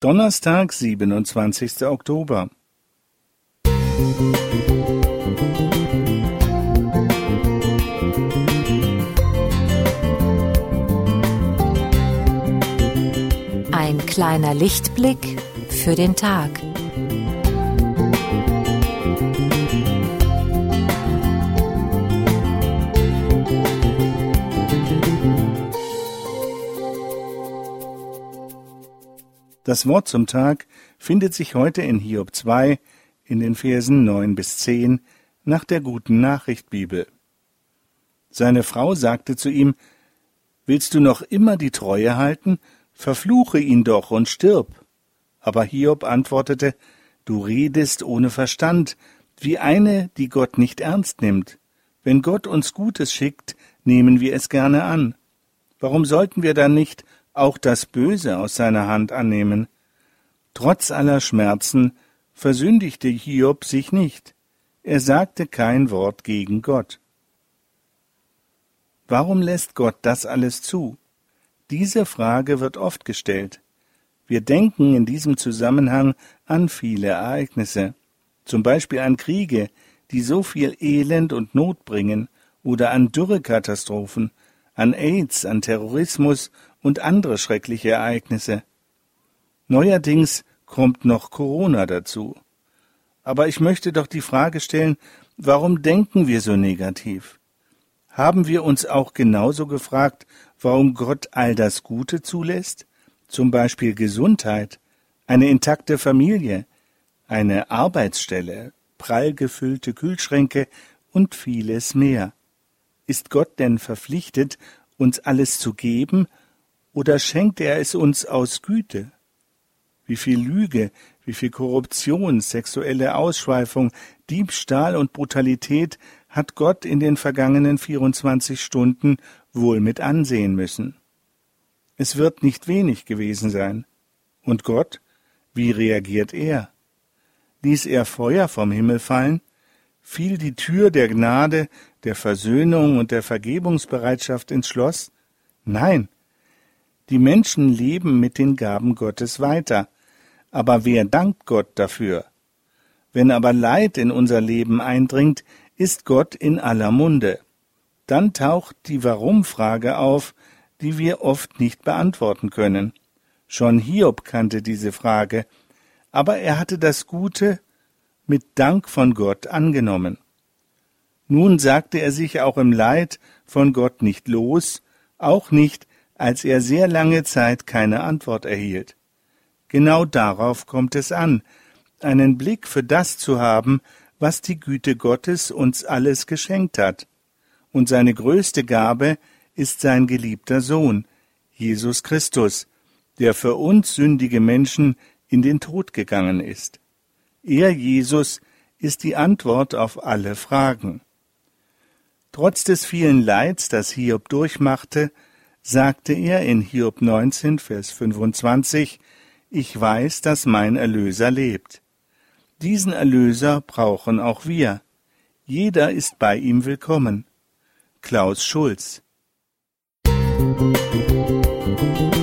Donnerstag, 27. Oktober. Ein kleiner Lichtblick für den Tag. Das Wort zum Tag findet sich heute in Hiob 2 in den Versen 9 bis 10 nach der guten Nachricht Bibel. Seine Frau sagte zu ihm, Willst du noch immer die Treue halten? Verfluche ihn doch und stirb. Aber Hiob antwortete, Du redest ohne Verstand, wie eine, die Gott nicht ernst nimmt. Wenn Gott uns Gutes schickt, nehmen wir es gerne an. Warum sollten wir dann nicht auch das Böse aus seiner Hand annehmen. Trotz aller Schmerzen versündigte Hiob sich nicht. Er sagte kein Wort gegen Gott. Warum lässt Gott das alles zu? Diese Frage wird oft gestellt. Wir denken in diesem Zusammenhang an viele Ereignisse, zum Beispiel an Kriege, die so viel Elend und Not bringen, oder an Dürrekatastrophen, an AIDS, an Terrorismus und andere schreckliche Ereignisse. Neuerdings kommt noch Corona dazu. Aber ich möchte doch die Frage stellen, warum denken wir so negativ? Haben wir uns auch genauso gefragt, warum Gott all das Gute zulässt? Zum Beispiel Gesundheit, eine intakte Familie, eine Arbeitsstelle, prall gefüllte Kühlschränke und vieles mehr. Ist Gott denn verpflichtet, uns alles zu geben oder schenkt er es uns aus Güte? Wie viel Lüge, wie viel Korruption, sexuelle Ausschweifung, Diebstahl und Brutalität hat Gott in den vergangenen 24 Stunden wohl mit ansehen müssen. Es wird nicht wenig gewesen sein. Und Gott? Wie reagiert er? Ließ er Feuer vom Himmel fallen? Fiel die Tür der Gnade, der Versöhnung und der Vergebungsbereitschaft ins Schloss? Nein, die Menschen leben mit den Gaben Gottes weiter. Aber wer dankt Gott dafür? Wenn aber Leid in unser Leben eindringt, ist Gott in aller Munde. Dann taucht die Warum-Frage auf, die wir oft nicht beantworten können. Schon Hiob kannte diese Frage, aber er hatte das Gute mit Dank von Gott angenommen. Nun sagte er sich auch im Leid von Gott nicht los, auch nicht, als er sehr lange Zeit keine Antwort erhielt. Genau darauf kommt es an, einen Blick für das zu haben, was die Güte Gottes uns alles geschenkt hat. Und seine größte Gabe ist sein geliebter Sohn, Jesus Christus, der für uns sündige Menschen in den Tod gegangen ist. Er, Jesus, ist die Antwort auf alle Fragen. Trotz des vielen Leids, das Hiob durchmachte, sagte er in Hiob 19, Vers 25, Ich weiß, dass mein Erlöser lebt. Diesen Erlöser brauchen auch wir. Jeder ist bei ihm willkommen. Klaus Schulz Musik